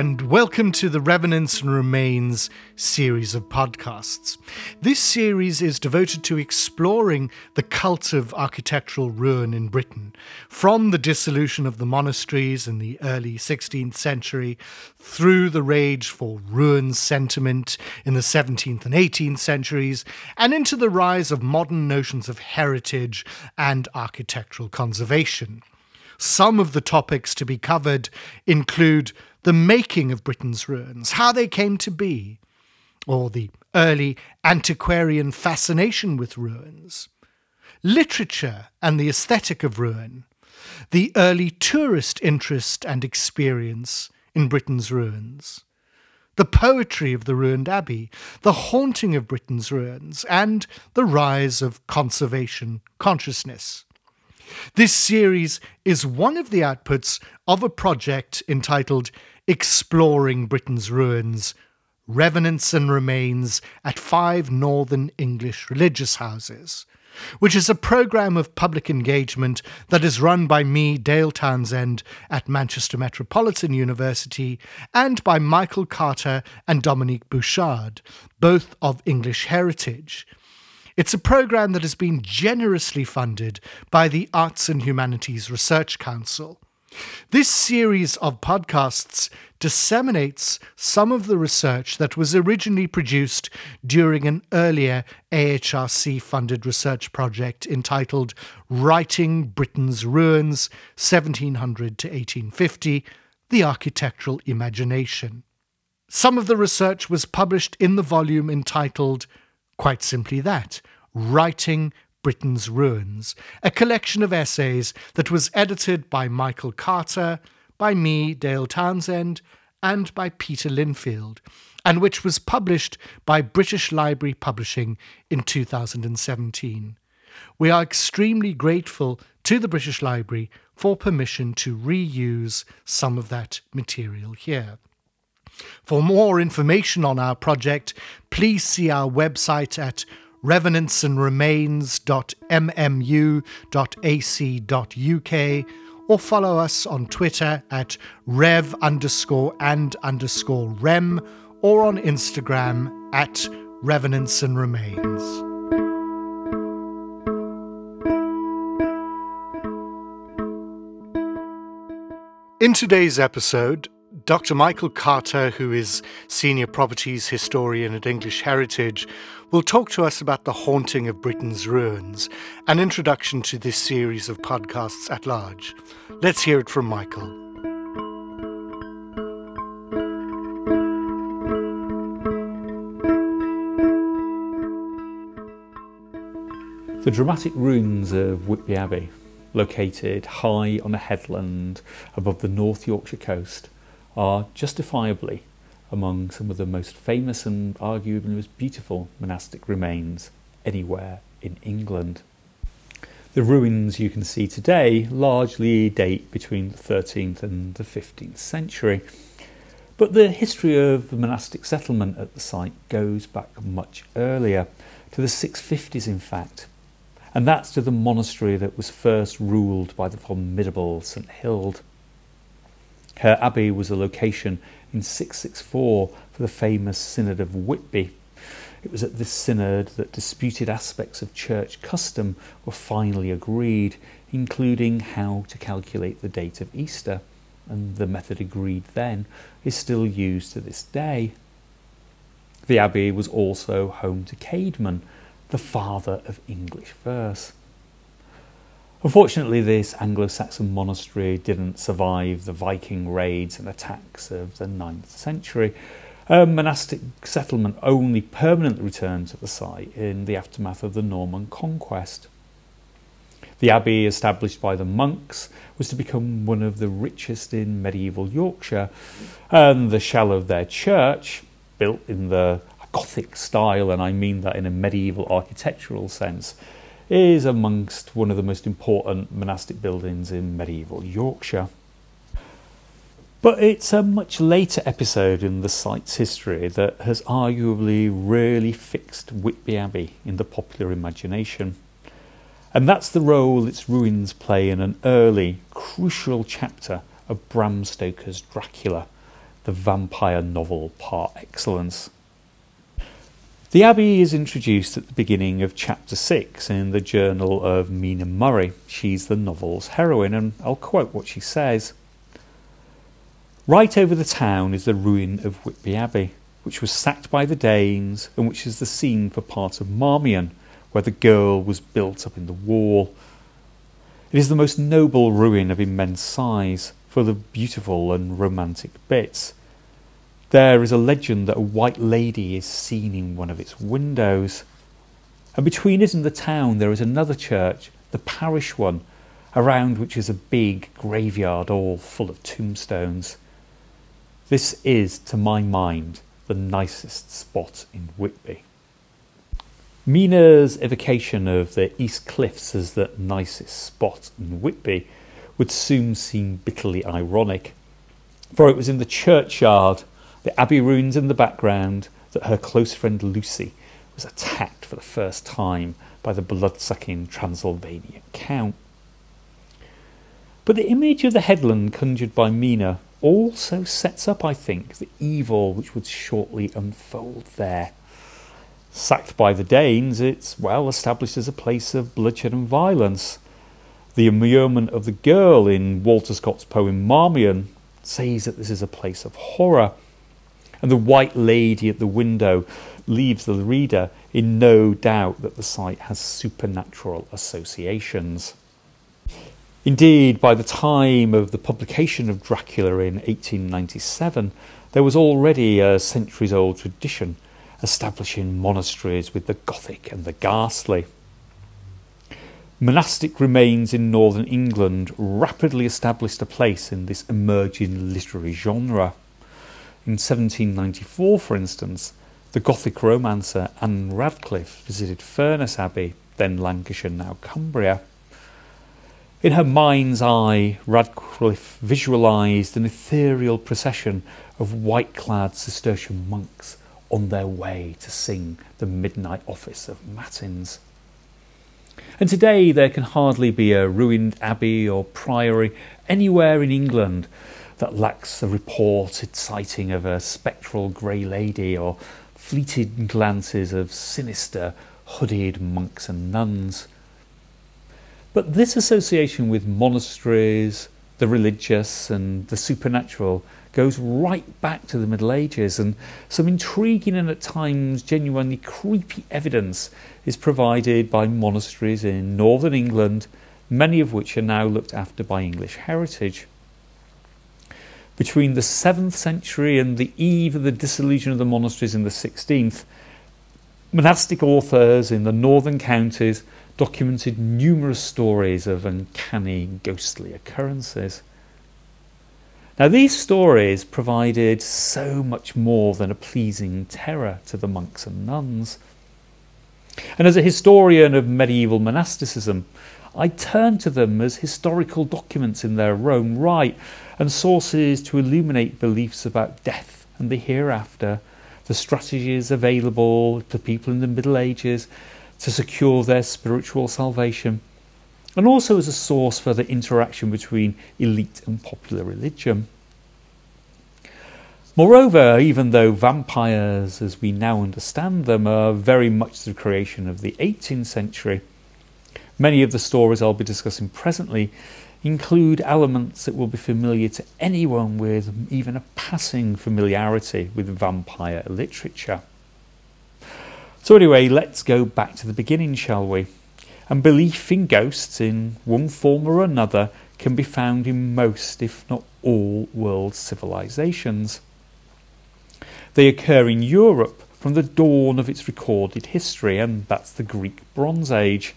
and welcome to the Revenants and Remains series of podcasts. This series is devoted to exploring the cult of architectural ruin in Britain, from the dissolution of the monasteries in the early 16th century through the rage for ruin sentiment in the 17th and 18th centuries, and into the rise of modern notions of heritage and architectural conservation. Some of the topics to be covered include the making of Britain's ruins, how they came to be, or the early antiquarian fascination with ruins, literature and the aesthetic of ruin, the early tourist interest and experience in Britain's ruins, the poetry of the ruined abbey, the haunting of Britain's ruins, and the rise of conservation consciousness. This series is one of the outputs of a project entitled Exploring Britain's Ruins Revenants and Remains at Five Northern English Religious Houses, which is a programme of public engagement that is run by me, Dale Townshend, at Manchester Metropolitan University, and by Michael Carter and Dominique Bouchard, both of English heritage it's a programme that has been generously funded by the Arts and Humanities Research Council. This series of podcasts disseminates some of the research that was originally produced during an earlier AHRC funded research project entitled Writing Britain's Ruins 1700 to 1850 The Architectural Imagination. Some of the research was published in the volume entitled Quite simply that Writing Britain's Ruins, a collection of essays that was edited by Michael Carter, by me, Dale Townshend, and by Peter Lindfield, and which was published by British Library Publishing in 2017. We are extremely grateful to the British Library for permission to reuse some of that material here. For more information on our project, please see our website at revenantsandremains.mmu.ac.uk or follow us on Twitter at rev underscore and underscore rem or on Instagram at revenants and remains. In today's episode, Dr. Michael Carter, who is Senior Properties Historian at English Heritage, will talk to us about the haunting of Britain's ruins, an introduction to this series of podcasts at large. Let's hear it from Michael. The dramatic ruins of Whitby Abbey, located high on a headland above the North Yorkshire coast, are justifiably among some of the most famous and arguably most beautiful monastic remains anywhere in England. The ruins you can see today largely date between the 13th and the 15th century, but the history of the monastic settlement at the site goes back much earlier, to the 650s in fact, and that's to the monastery that was first ruled by the formidable St Hild. Her abbey was a location in 664 for the famous Synod of Whitby. It was at this synod that disputed aspects of church custom were finally agreed, including how to calculate the date of Easter, and the method agreed then is still used to this day. The abbey was also home to Caedmon, the father of English verse. Unfortunately, this Anglo Saxon monastery didn't survive the Viking raids and attacks of the 9th century. A monastic settlement only permanently returned to the site in the aftermath of the Norman conquest. The abbey, established by the monks, was to become one of the richest in medieval Yorkshire, and the shell of their church, built in the Gothic style, and I mean that in a medieval architectural sense, is amongst one of the most important monastic buildings in medieval Yorkshire. But it's a much later episode in the site's history that has arguably really fixed Whitby Abbey in the popular imagination. And that's the role its ruins play in an early, crucial chapter of Bram Stoker's Dracula, the vampire novel par excellence. The Abbey is introduced at the beginning of chapter 6 in the journal of Mina Murray. She's the novel's heroine, and I'll quote what she says. Right over the town is the ruin of Whitby Abbey, which was sacked by the Danes and which is the scene for part of Marmion, where the girl was built up in the wall. It is the most noble ruin of immense size, full of beautiful and romantic bits there is a legend that a white lady is seen in one of its windows. And between it and the town, there is another church, the parish one, around which is a big graveyard all full of tombstones. This is, to my mind, the nicest spot in Whitby. Mina's evocation of the East Cliffs as the nicest spot in Whitby would soon seem bitterly ironic, for it was in the churchyard the abbey ruins in the background, that her close friend Lucy was attacked for the first time by the blood-sucking Transylvanian count. But the image of the headland conjured by Mina also sets up, I think, the evil which would shortly unfold there. Sacked by the Danes, it's well established as a place of bloodshed and violence. The immurement of the girl in Walter Scott's poem Marmion says that this is a place of horror and the white lady at the window leaves the reader in no doubt that the site has supernatural associations. Indeed, by the time of the publication of Dracula in 1897, there was already a centuries old tradition establishing monasteries with the Gothic and the ghastly. Monastic remains in northern England rapidly established a place in this emerging literary genre. In 1794, for instance, the Gothic romancer Ann Radcliffe visited Furness Abbey, then Lancashire, now Cumbria. In her mind's eye, Radcliffe visualised an ethereal procession of white clad Cistercian monks on their way to sing the midnight office of Matins. And today there can hardly be a ruined abbey or priory anywhere in England that lacks a reported sighting of a spectral grey lady or fleeting glances of sinister, hooded monks and nuns. But this association with monasteries, the religious, and the supernatural goes right back to the Middle Ages, and some intriguing and at times genuinely creepy evidence is provided by monasteries in northern England, many of which are now looked after by English Heritage between the 7th century and the eve of the dissolution of the monasteries in the 16th, monastic authors in the northern counties documented numerous stories of uncanny ghostly occurrences. Now, these stories provided so much more than a pleasing terror to the monks and nuns. And as a historian of medieval monasticism, I turn to them as historical documents in their own right and sources to illuminate beliefs about death and the hereafter, the strategies available to people in the Middle Ages to secure their spiritual salvation, and also as a source for the interaction between elite and popular religion. Moreover, even though vampires, as we now understand them, are very much the creation of the 18th century, many of the stories I'll be discussing presently include elements that will be familiar to anyone with even a passing familiarity with vampire literature. So, anyway, let's go back to the beginning, shall we? And belief in ghosts in one form or another can be found in most, if not all, world civilizations. They occur in Europe from the dawn of its recorded history, and that's the Greek Bronze Age.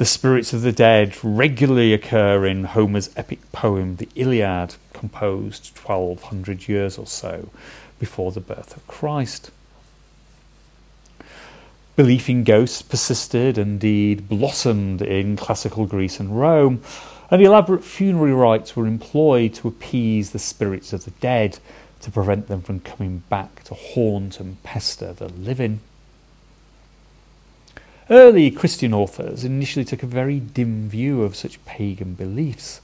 The spirits of the dead regularly occur in Homer's epic poem, the Iliad, composed 1200 years or so before the birth of Christ. Belief in ghosts persisted, indeed blossomed in classical Greece and Rome, and elaborate funerary rites were employed to appease the spirits of the dead to prevent them from coming back to haunt and pester the living. Early Christian authors initially took a very dim view of such pagan beliefs.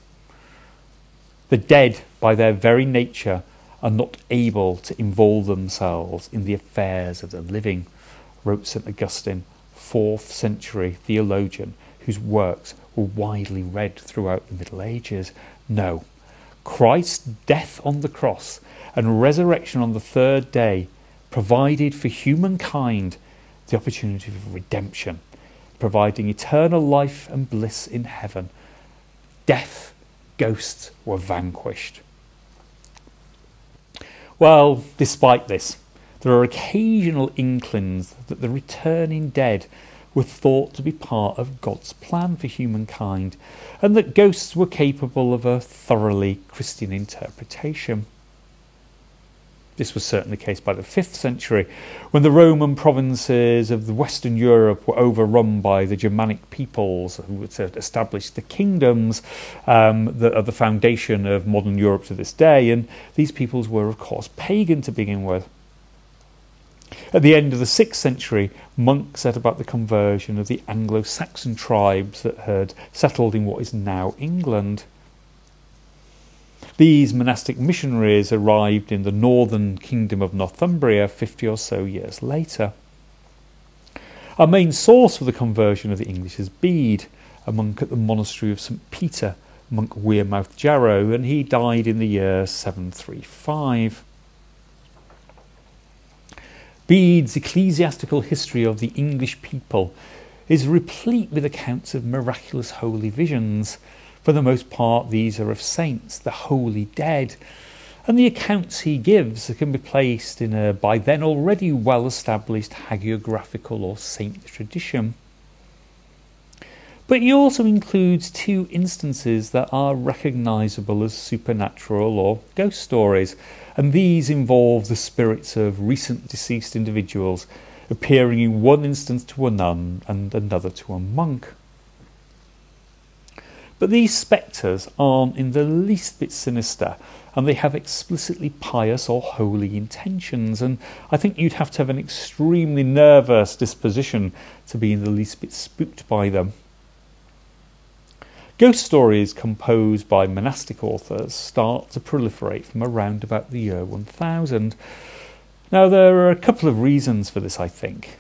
The dead, by their very nature, are not able to involve themselves in the affairs of the living, wrote St. Augustine, 4th century theologian whose works were widely read throughout the Middle Ages. No, Christ's death on the cross and resurrection on the third day provided for humankind the opportunity of redemption, providing eternal life and bliss in heaven. Death, ghosts were vanquished. Well, despite this, there are occasional inklings that the returning dead were thought to be part of God's plan for humankind, and that ghosts were capable of a thoroughly Christian interpretation. This was certainly the case by the 5th century, when the Roman provinces of Western Europe were overrun by the Germanic peoples who had established the kingdoms um, that are the foundation of modern Europe to this day. And these peoples were, of course, pagan to begin with. At the end of the 6th century, monks set about the conversion of the Anglo Saxon tribes that had settled in what is now England. These monastic missionaries arrived in the northern kingdom of Northumbria 50 or so years later. Our main source for the conversion of the English is Bede, a monk at the monastery of St Peter, Monkwearmouth Jarrow, and he died in the year 735. Bede's ecclesiastical history of the English people is replete with accounts of miraculous holy visions. For the most part, these are of saints, the holy dead, and the accounts he gives can be placed in a by then already well established hagiographical or saint tradition. But he also includes two instances that are recognisable as supernatural or ghost stories, and these involve the spirits of recent deceased individuals appearing in one instance to a nun and another to a monk. But these spectres aren't in the least bit sinister, and they have explicitly pious or holy intentions, and I think you'd have to have an extremely nervous disposition to be in the least bit spooked by them. Ghost stories composed by monastic authors start to proliferate from around about the year 1000. Now, there are a couple of reasons for this, I think.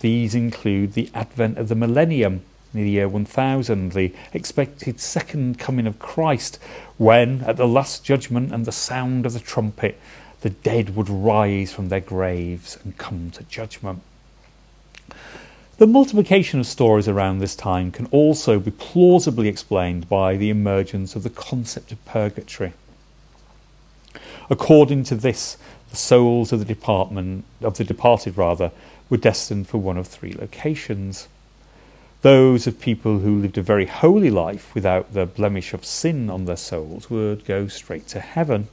These include the advent of the millennium in the year 1000, the expected second coming of Christ, when, at the last judgment and the sound of the trumpet, the dead would rise from their graves and come to judgment. The multiplication of stories around this time can also be plausibly explained by the emergence of the concept of purgatory. According to this, the souls of the department of the departed rather were destined for one of three locations. Those of people who lived a very holy life without the blemish of sin on their souls would go straight to heaven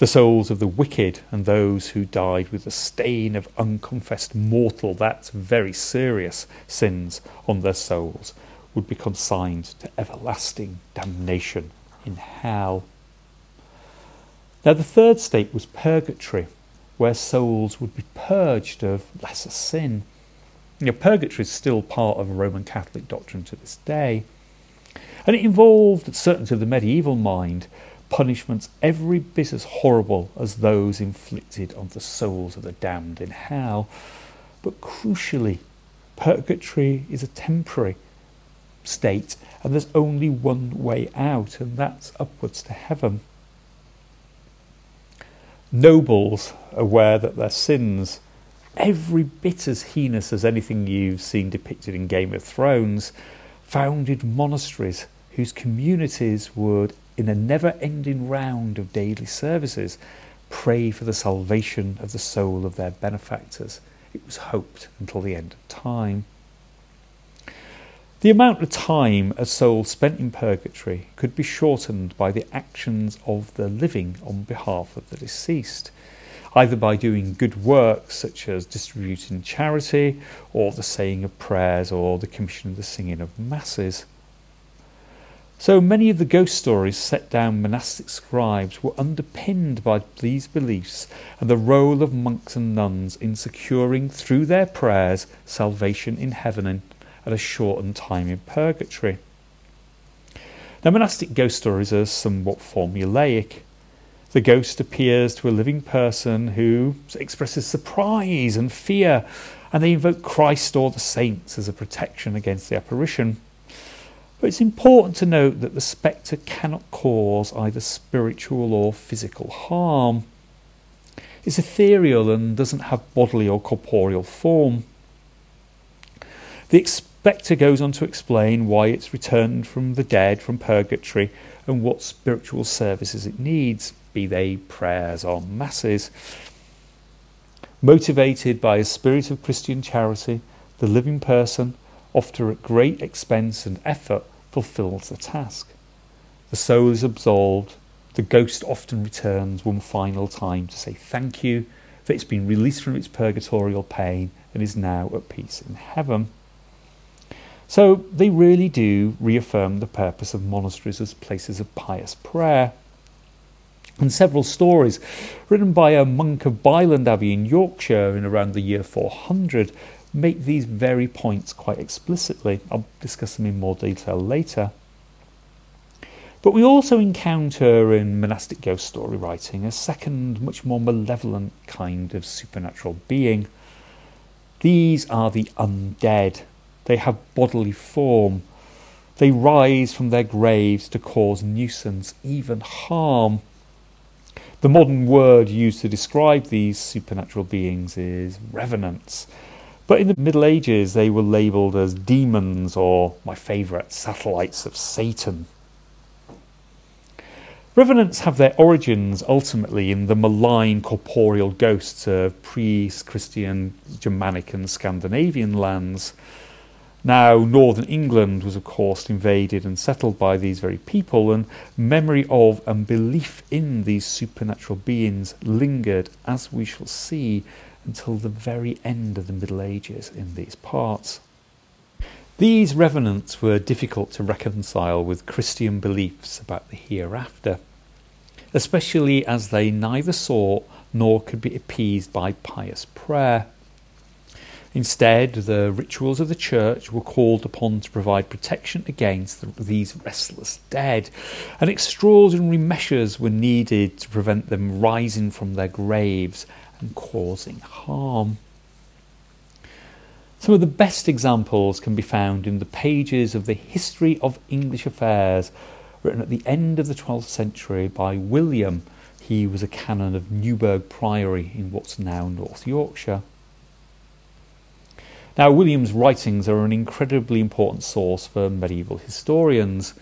the souls of the wicked and those who died with the stain of unconfessed mortal, that's very serious sins on their souls, would be consigned to everlasting damnation in hell. Now, the third state was purgatory, where souls would be purged of lesser sin. You know, purgatory is still part of Roman Catholic doctrine to this day. And it involved, certainly to the medieval mind, punishments every bit as horrible as those inflicted on the souls of the damned in hell. But crucially, purgatory is a temporary state, and there's only one way out, and that's upwards to heaven. Nobles, aware that their sins, every bit as heinous as anything you've seen depicted in Game of Thrones, founded monasteries whose communities would in a never ending round of daily services, pray for the salvation of the soul of their benefactors. It was hoped until the end of time. The amount of time a soul spent in purgatory could be shortened by the actions of the living on behalf of the deceased, either by doing good works such as distributing charity, or the saying of prayers, or the commission of the singing of masses. So many of the ghost stories set down monastic scribes were underpinned by these beliefs and the role of monks and nuns in securing through their prayers salvation in heaven and at a shortened time in purgatory. Now, monastic ghost stories are somewhat formulaic. The ghost appears to a living person who expresses surprise and fear, and they invoke Christ or the saints as a protection against the apparition. But it's important to note that the spectre cannot cause either spiritual or physical harm. It's ethereal and doesn't have bodily or corporeal form. The spectre goes on to explain why it's returned from the dead from purgatory and what spiritual services it needs, be they prayers or masses. Motivated by a spirit of Christian charity, the living person, often at great expense and effort, fulfills the task. The soul is absolved. The ghost often returns one final time to say thank you, that it's been released from its purgatorial pain and is now at peace in heaven. So they really do reaffirm the purpose of monasteries as places of pious prayer. And several stories written by a monk of Byland Abbey in Yorkshire in around the year 400 make these very points quite explicitly. I'll discuss them in more detail later. But we also encounter in monastic ghost story writing a second, much more malevolent kind of supernatural being. These are the undead, they have bodily form. They rise from their graves to cause nuisance, even harm. The modern word used to describe these supernatural beings is revenants. But in the Middle Ages, they were labelled as demons or, my favourite, satellites of Satan. Revenants have their origins ultimately in the malign corporeal ghosts of pre Christian Germanic and Scandinavian lands. Now, northern England was, of course, invaded and settled by these very people, and memory of and belief in these supernatural beings lingered, as we shall see, until the very end of the Middle Ages in these parts. These revenants were difficult to reconcile with Christian beliefs about the hereafter, especially as they neither saw nor could be appeased by pious prayer. Instead, the rituals of the church were called upon to provide protection against the, these restless dead, and extraordinary measures were needed to prevent them rising from their graves and causing harm. Some of the best examples can be found in the pages of the History of English Affairs, written at the end of the 12th century by William. He was a canon of Newburgh Priory in what's now North Yorkshire. Now, William's writings are an incredibly important source for medieval historians,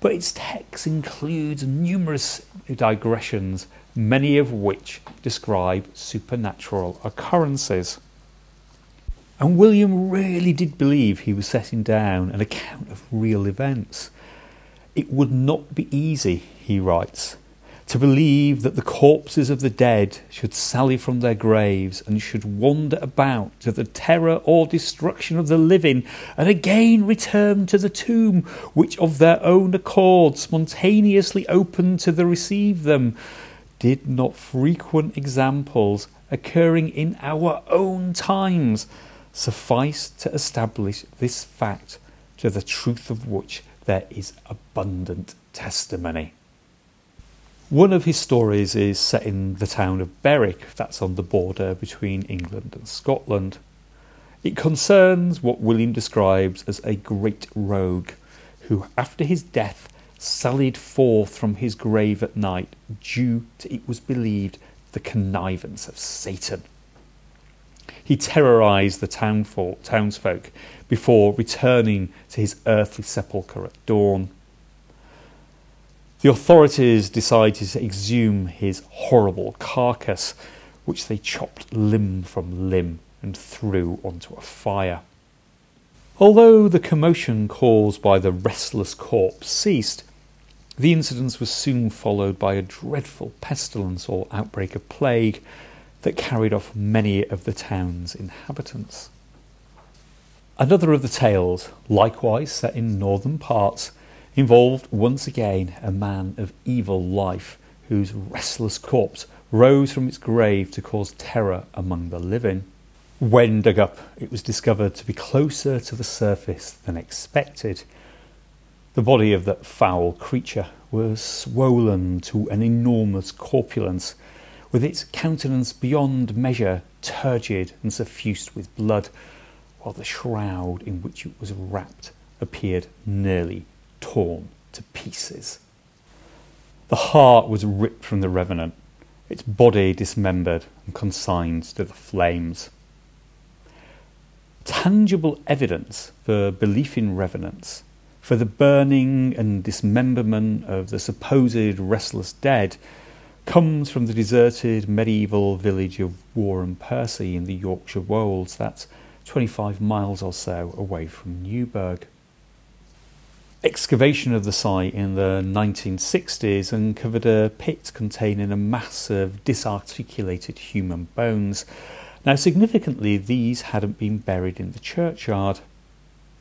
but its text includes numerous digressions, many of which describe supernatural occurrences. And William really did believe he was setting down an account of real events. It would not be easy, he writes, to believe that the corpses of the dead should sally from their graves and should wander about to the terror or destruction of the living and again return to the tomb which of their own accord spontaneously opened to the receive them did not frequent examples occurring in our own times suffice to establish this fact to the truth of which there is abundant testimony. One of his stories is set in the town of Berwick, that's on the border between England and Scotland. It concerns what William describes as a great rogue who, after his death, sallied forth from his grave at night due to, it was believed, the connivance of Satan. He terrorized the townsfolk before returning to his earthly sepulchre at dawn. The authorities decided to exhume his horrible carcass, which they chopped limb from limb and threw onto a fire. Although the commotion caused by the restless corpse ceased, the incident was soon followed by a dreadful pestilence or outbreak of plague that carried off many of the town's inhabitants. Another of the tales, likewise set in northern parts, involved once again a man of evil life whose restless corpse rose from its grave to cause terror among the living. When dug up, it was discovered to be closer to the surface than expected. The body of that foul creature was swollen to an enormous corpulence, with its countenance beyond measure turgid and suffused with blood, while the shroud in which it was wrapped appeared nearly torn to pieces. The heart was ripped from the revenant, its body dismembered and consigned to the flames. Tangible evidence for belief in revenants for the burning and dismemberment of the supposed restless dead comes from the deserted medieval village of Wharram Percy in the Yorkshire Wolds, that's 25 miles or so away from Newburgh. Excavation of the site in the 1960s uncovered a pit containing a mass of disarticulated human bones. Now, significantly, these hadn't been buried in the churchyard.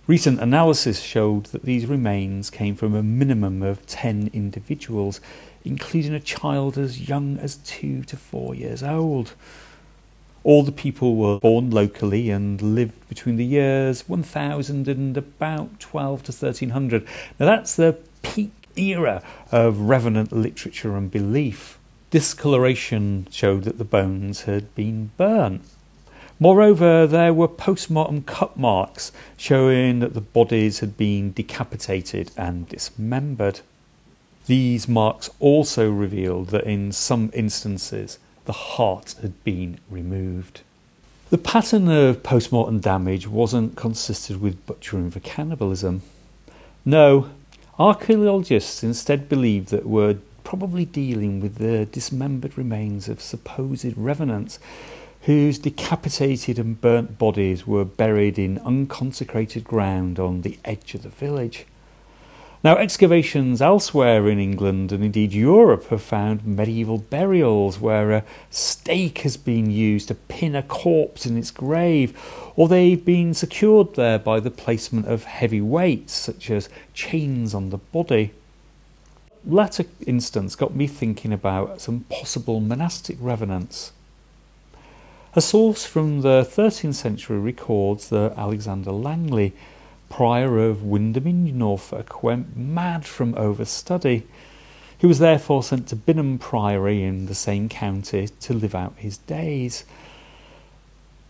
Recent analysis showed that these remains came from a minimum of 10 individuals, including a child as young as 2 to 4 years old. All the people were born locally and lived between the years 1000 and about 12 to 1300. Now that's the peak era of revenant literature and belief. Discoloration showed that the bones had been burnt. Moreover, there were post mortem cut marks showing that the bodies had been decapitated and dismembered. These marks also revealed that in some instances the heart had been removed. The pattern of post mortem damage wasn't consistent with butchering for cannibalism. No, archaeologists instead believed that we're probably dealing with the dismembered remains of supposed revenants whose decapitated and burnt bodies were buried in unconsecrated ground on the edge of the village. Now, excavations elsewhere in England and indeed Europe have found medieval burials where a stake has been used to pin a corpse in its grave, or they've been secured there by the placement of heavy weights, such as chains on the body. Latter instance got me thinking about some possible monastic revenants. A source from the 13th century records that Alexander Langley, prior of Wymondham in Norfolk, went mad from overstudy. He was therefore sent to Binham Priory in the same county to live out his days.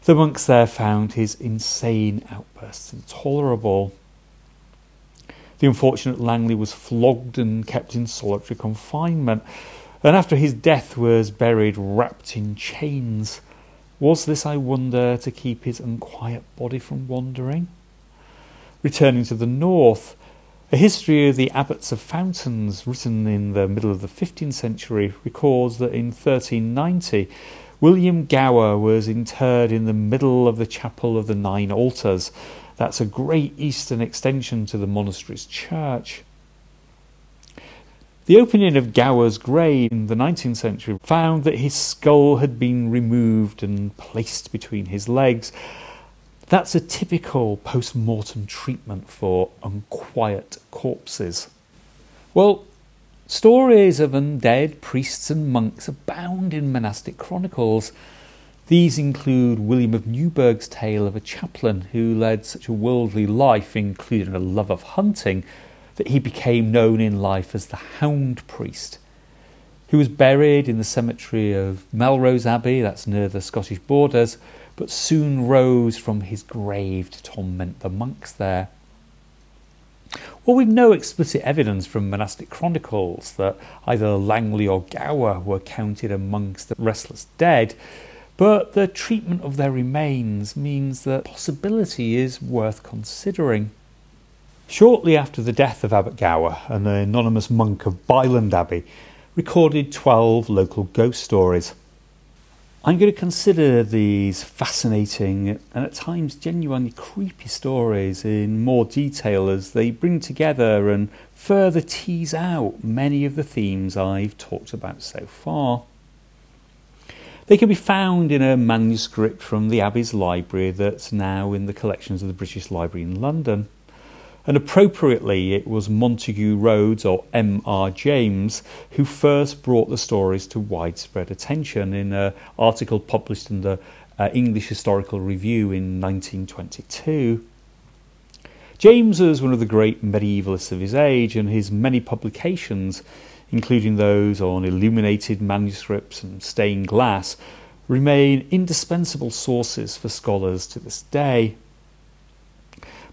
The monks there found his insane outbursts intolerable. The unfortunate Langley was flogged and kept in solitary confinement, and after his death was buried wrapped in chains. Was this, I wonder, to keep his unquiet body from wandering? Returning to the north, a history of the abbots of Fountains, written in the middle of the 15th century, records that in 1390 William Gower was interred in the middle of the chapel of the Nine Altars. That's a great eastern extension to the monastery's church. The opening of Gower's grave in the 19th century found that his skull had been removed and placed between his legs. That's a typical post mortem treatment for unquiet corpses. Well, stories of undead priests and monks abound in monastic chronicles. These include William of Newburgh's tale of a chaplain who led such a worldly life, including a love of hunting, that he became known in life as the Hound Priest. He was buried in the cemetery of Melrose Abbey, that's near the Scottish borders, but soon rose from his grave to torment the monks there. Well, we've no explicit evidence from monastic chronicles that either Langley or Gower were counted amongst the restless dead, but the treatment of their remains means that possibility is worth considering. Shortly after the death of Abbot Gower, an anonymous monk of Byland Abbey recorded 12 local ghost stories. I'm going to consider these fascinating and at times genuinely creepy stories in more detail as they bring together and further tease out many of the themes I've talked about so far. They can be found in a manuscript from the Abbey's library that's now in the collections of the British Library in London. And appropriately, it was Montague Rhodes or M.R. James who first brought the stories to widespread attention in an article published in the uh, English Historical Review in 1922. James was one of the great medievalists of his age, and his many publications, including those on illuminated manuscripts and stained glass, remain indispensable sources for scholars to this day.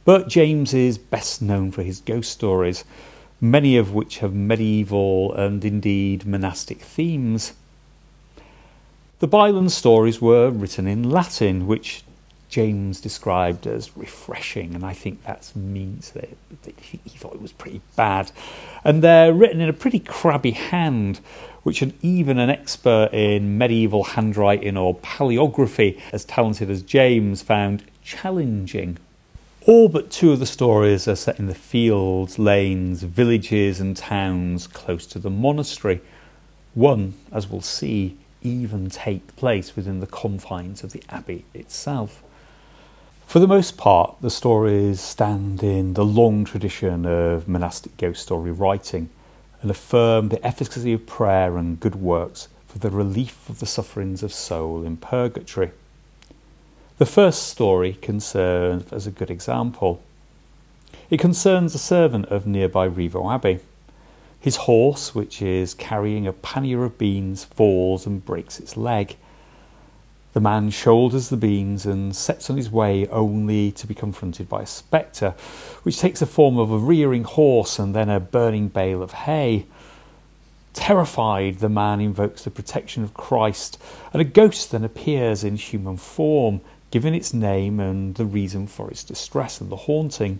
But James is best known for his ghost stories, many of which have medieval and indeed monastic themes. The Byland stories were written in Latin, which James described as refreshing, and I think that means that he thought it was pretty bad. And they're written in a pretty crabby hand, which an, even an expert in medieval handwriting or paleography, as talented as James, found challenging. All but two of the stories are set in the fields, lanes, villages, and towns close to the monastery. One, as we'll see, even take place within the confines of the abbey itself. For the most part, the stories stand in the long tradition of monastic ghost story writing and affirm the efficacy of prayer and good works for the relief of the sufferings of soul in purgatory. The first story can serve as a good example. It concerns a servant of nearby Rievaulx Abbey. His horse, which is carrying a pannier of beans, falls and breaks its leg. The man shoulders the beans and sets on his way only to be confronted by a spectre, which takes the form of a rearing horse and then a burning bale of hay. Terrified, the man invokes the protection of Christ, and a ghost then appears in human form, giving its name and the reason for its distress and the haunting.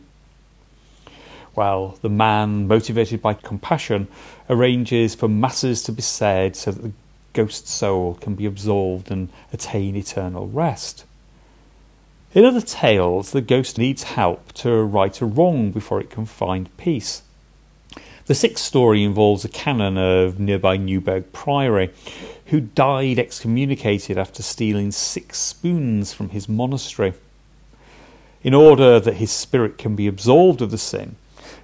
Well, the man, motivated by compassion, arranges for masses to be said so that the ghost soul can be absolved and attain eternal rest. In other tales, the ghost needs help to right a wrong before it can find peace. The sixth story involves a canon of nearby Newburgh Priory who died excommunicated after stealing six spoons from his monastery. In order that his spirit can be absolved of the sin,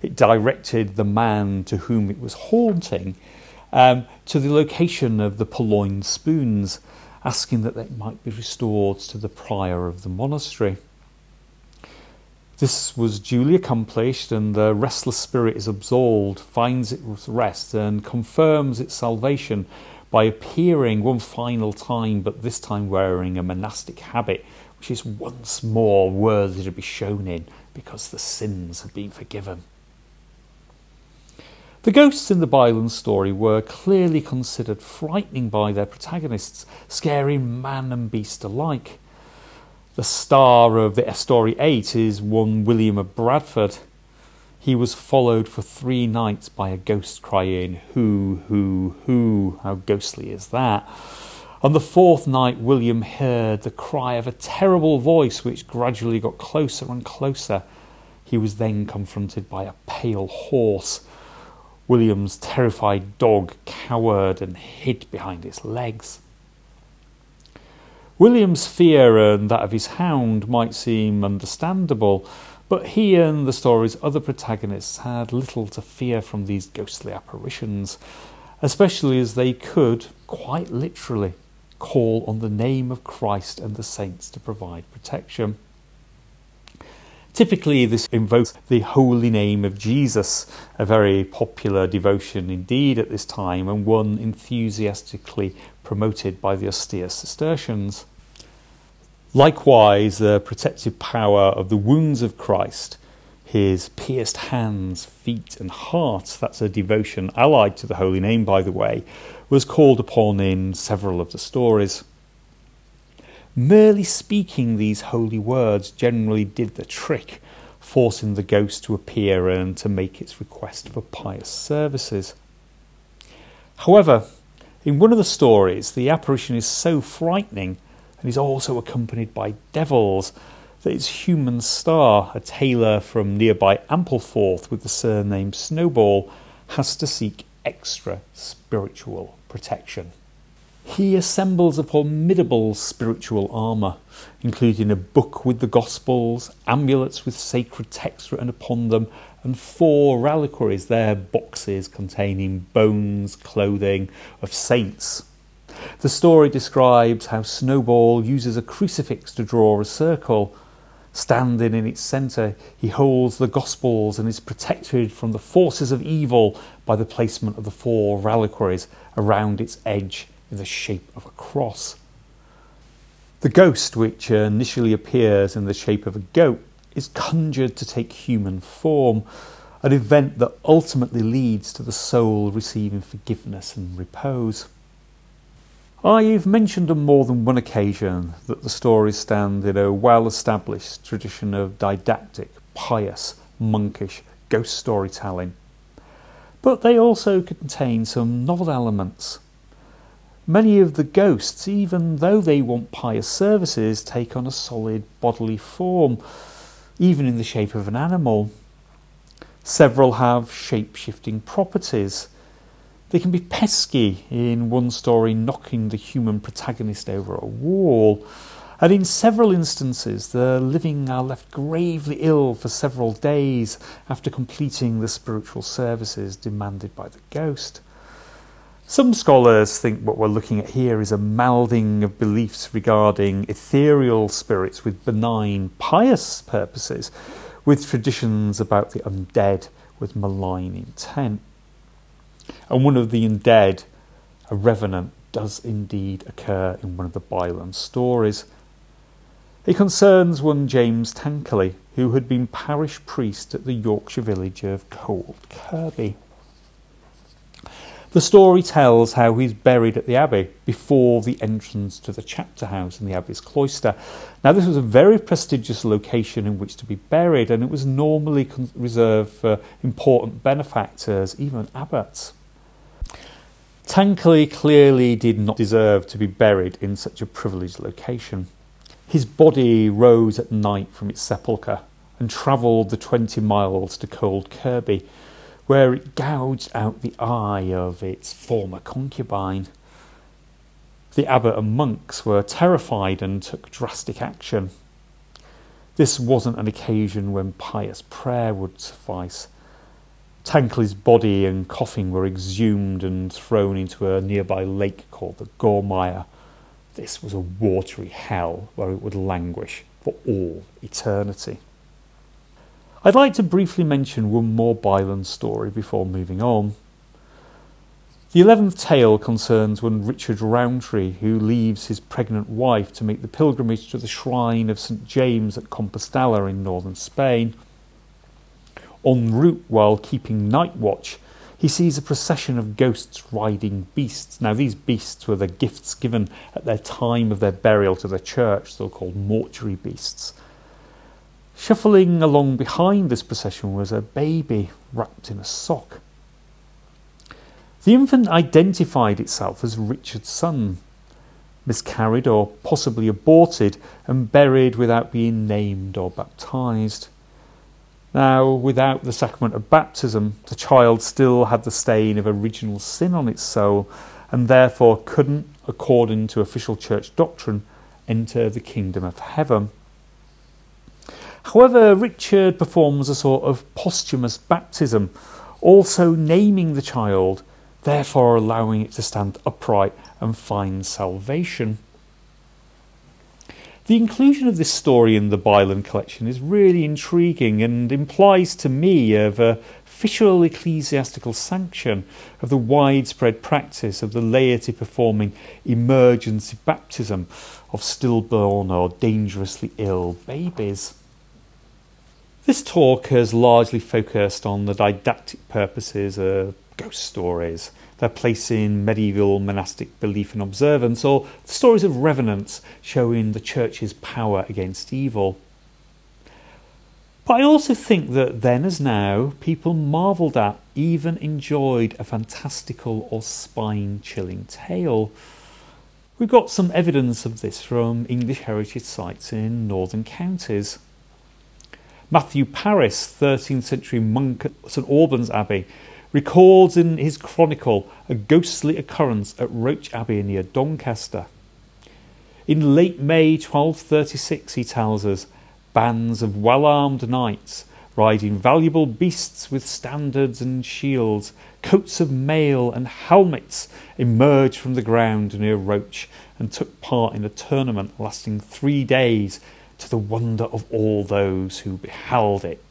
it directed the man to whom it was haunting um, to the location of the purloined spoons, asking that they might be restored to the prior of the monastery. This was duly accomplished, and the restless spirit is absolved, finds its rest, and confirms its salvation by appearing one final time, but this time wearing a monastic habit, which is once more worthy to be shown in because the sins have been forgiven. The ghosts in the Byland story were clearly considered frightening by their protagonists, scaring man and beast alike. The star of the story 8 is one William of Bradford. He was followed for three nights by a ghost crying, Who, who, who? How ghostly is that? On the fourth night, William heard the cry of a terrible voice which gradually got closer and closer. He was then confronted by a pale horse William's terrified dog cowered and hid behind its legs. William's fear and that of his hound might seem understandable, but he and the story's other protagonists had little to fear from these ghostly apparitions, especially as they could, quite literally, call on the name of Christ and the saints to provide protection. Typically, this invokes the holy name of Jesus, a very popular devotion indeed at this time, and one enthusiastically promoted by the austere Cistercians. Likewise, the protective power of the wounds of Christ, his pierced hands, feet, and heart that's a devotion allied to the holy name, by the way was called upon in several of the stories. Merely speaking these holy words generally did the trick, forcing the ghost to appear and to make its request for pious services. However, in one of the stories, the apparition is so frightening and is also accompanied by devils that its human star, a tailor from nearby Ampleforth with the surname Snowball, has to seek extra spiritual protection. He assembles a formidable spiritual armour, including a book with the Gospels, amulets with sacred texts written upon them, and four reliquaries, their boxes containing bones, clothing of saints. The story describes how Snowball uses a crucifix to draw a circle, Standing in its centre, he holds the Gospels and is protected from the forces of evil by the placement of the four reliquaries around its edge in the shape of a cross. The ghost, which initially appears in the shape of a goat, is conjured to take human form, an event that ultimately leads to the soul receiving forgiveness and repose. Ah, I've mentioned on more than one occasion that the stories stand in a well established tradition of didactic, pious, monkish ghost storytelling. But they also contain some novel elements. Many of the ghosts, even though they want pious services, take on a solid bodily form, even in the shape of an animal. Several have shape shifting properties they can be pesky in one story, knocking the human protagonist over a wall. And in several instances, the living are left gravely ill for several days after completing the spiritual services demanded by the ghost. Some scholars think what we're looking at here is a melding of beliefs regarding ethereal spirits with benign, pious purposes, with traditions about the undead with malign intent. And one of the undead, a revenant, does indeed occur in one of the Byland stories. It concerns one James Tankerley, who had been parish priest at the Yorkshire village of Cold Kirby. The story tells how he's buried at the abbey before the entrance to the chapter house in the abbey's cloister. Now, this was a very prestigious location in which to be buried, and it was normally reserved for important benefactors, even abbots. Tankerley clearly did not deserve to be buried in such a privileged location. His body rose at night from its sepulchre and travelled the 20 miles to Cold Kirby, where it gouged out the eye of its former concubine. The abbot and monks were terrified and took drastic action. This wasn't an occasion when pious prayer would suffice. Tankerley's body and coffin were exhumed and thrown into a nearby lake called the Gormire. This was a watery hell where it would languish for all eternity. I'd like to briefly mention one more Byland story before moving on. The eleventh tale concerns one Richard Rowntree who leaves his pregnant wife to make the pilgrimage to the shrine of St James at Compostela in northern Spain. En route while keeping night watch, he sees a procession of ghosts riding beasts. Now, these beasts were the gifts given at their time of their burial to the church, so called mortuary beasts. Shuffling along behind this procession was a baby wrapped in a sock. The infant identified itself as Richard's son, miscarried or possibly aborted, and buried without being named or baptized. Now, without the sacrament of baptism, the child still had the stain of original sin on its soul and therefore couldn't, according to official church doctrine, enter the kingdom of heaven. However, Richard performs a sort of posthumous baptism, also naming the child, therefore allowing it to stand upright and find salvation. The inclusion of this story in the Byland collection is really intriguing and implies to me of a official ecclesiastical sanction of the widespread practice of the laity performing emergency baptism of stillborn or dangerously ill babies. This talk has largely focused on the didactic purposes of ghost stories their place in medieval monastic belief and observance, or stories of revenants showing the church's power against evil. But I also think that then as now, people marvelled at, even enjoyed a fantastical or spine chilling tale. We've got some evidence of this from English heritage sites in northern counties. Matthew Paris, 13th century monk at St Albans Abbey, records in his chronicle a ghostly occurrence at Roche Abbey near Doncaster. In late May 1236, he tells us, bands of well armed knights riding valuable beasts with standards and shields, coats of mail and helmets emerged from the ground near Roche and took part in a tournament lasting three days to the wonder of all those who beheld it.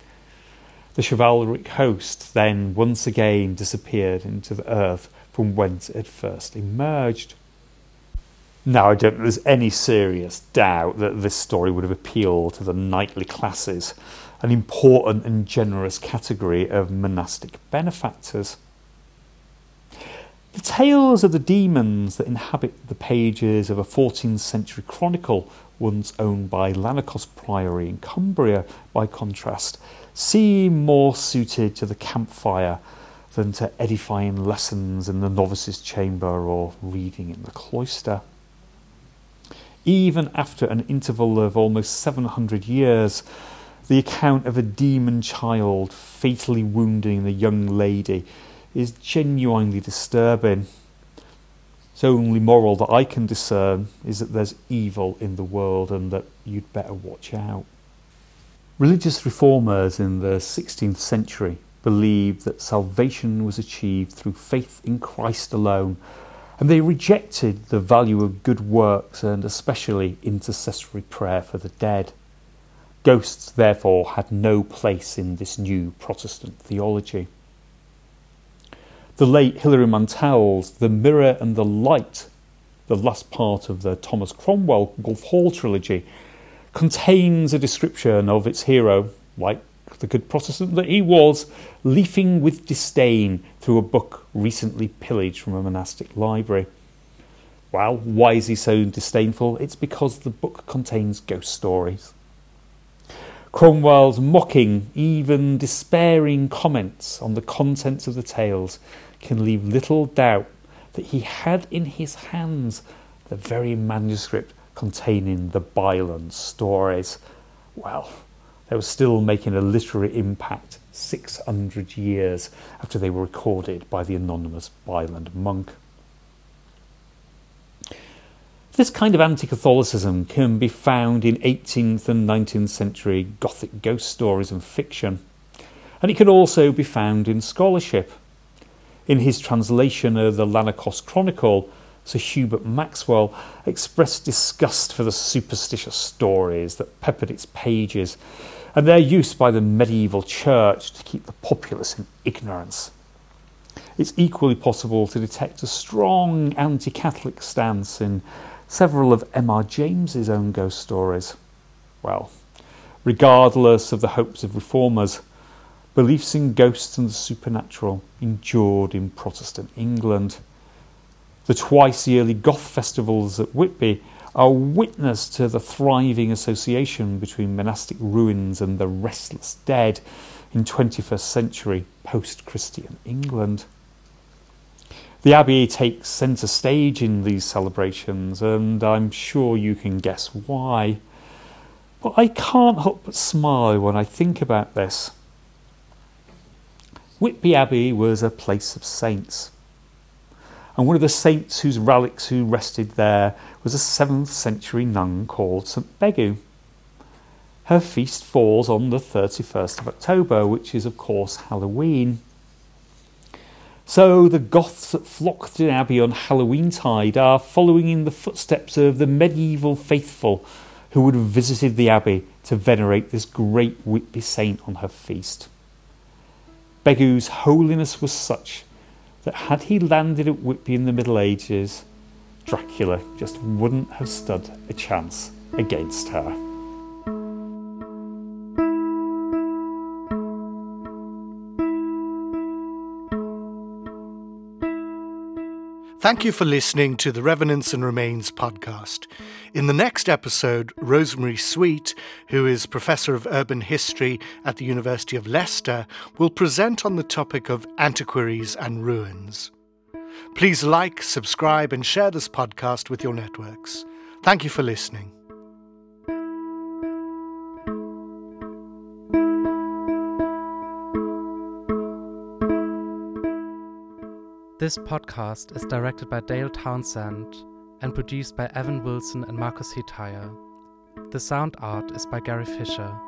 The chivalric host then once again disappeared into the earth from whence it first emerged. Now, I don't think there's any serious doubt that this story would have appealed to the knightly classes, an important and generous category of monastic benefactors. The tales of the demons that inhabit the pages of a 14th century chronicle, once owned by Lanercost Priory in Cumbria, by contrast, seem more suited to the campfire than to edifying lessons in the novice's chamber or reading in the cloister. Even after an interval of almost 700 years, the account of a demon child fatally wounding a young lady is genuinely disturbing. The only moral that I can discern is that there's evil in the world and that you'd better watch out. Religious reformers in the 16th century believed that salvation was achieved through faith in Christ alone, and they rejected the value of good works and especially intercessory prayer for the dead. Ghosts, therefore, had no place in this new Protestant theology. The late Hilary Mantel's The Mirror and the Light, the last part of the Thomas Cromwell Wolf Hall trilogy, contains a description of its hero, like the good Protestant that he was, leafing with disdain through a book recently pillaged from a monastic library. Well, why is he so disdainful? It's because the book contains ghost stories. Cromwell's mocking, even despairing comments on the contents of the tales can leave little doubt that he had in his hands the very manuscript containing the Byland stories. Well, they were still making a literary impact 600 years after they were recorded by the anonymous Byland monk. This kind of anti Catholicism can be found in 18th and 19th century Gothic ghost stories and fiction, and it can also be found in scholarship. In his translation of the Lanercost Chronicle, Sir Herbert Maxwell expressed disgust for the superstitious stories that peppered its pages and their use by the medieval church to keep the populace in ignorance. It's equally possible to detect a strong anti Catholic stance in several of M.R. James's own ghost stories. Well, regardless of the hopes of reformers, beliefs in ghosts and the supernatural endured in Protestant England. The twice yearly Goth festivals at Whitby are witness to the thriving association between monastic ruins and the restless dead in 21st century post Christian England. The Abbey takes centre stage in these celebrations, and I'm sure you can guess why. But I can't help but smile when I think about this. Whitby Abbey was a place of saints. And one of the saints whose relics who rested there was a 7th century nun called St. Begu. Her feast falls on the 31st of October, which is, of course, Halloween. So the Goths that flocked to the Abbey on Halloween tide are following in the footsteps of the medieval faithful who would have visited the Abbey to venerate this great Whitby saint on her feast. Begu's holiness was such that had he landed at Whitby in the Middle Ages, Dracula just wouldn't have stood a chance against her. Thank you for listening to the Revenants and Remains podcast. In the next episode, Rosemary Sweet, who is Professor of Urban History at the University of Leicester, will present on the topic of antiquaries and ruins. Please like, subscribe, and share this podcast with your networks. Thank you for listening. This podcast is directed by Dale Townshend and produced by Evan Wilson and Marcus Hitire. The sound art is by Gary Fisher.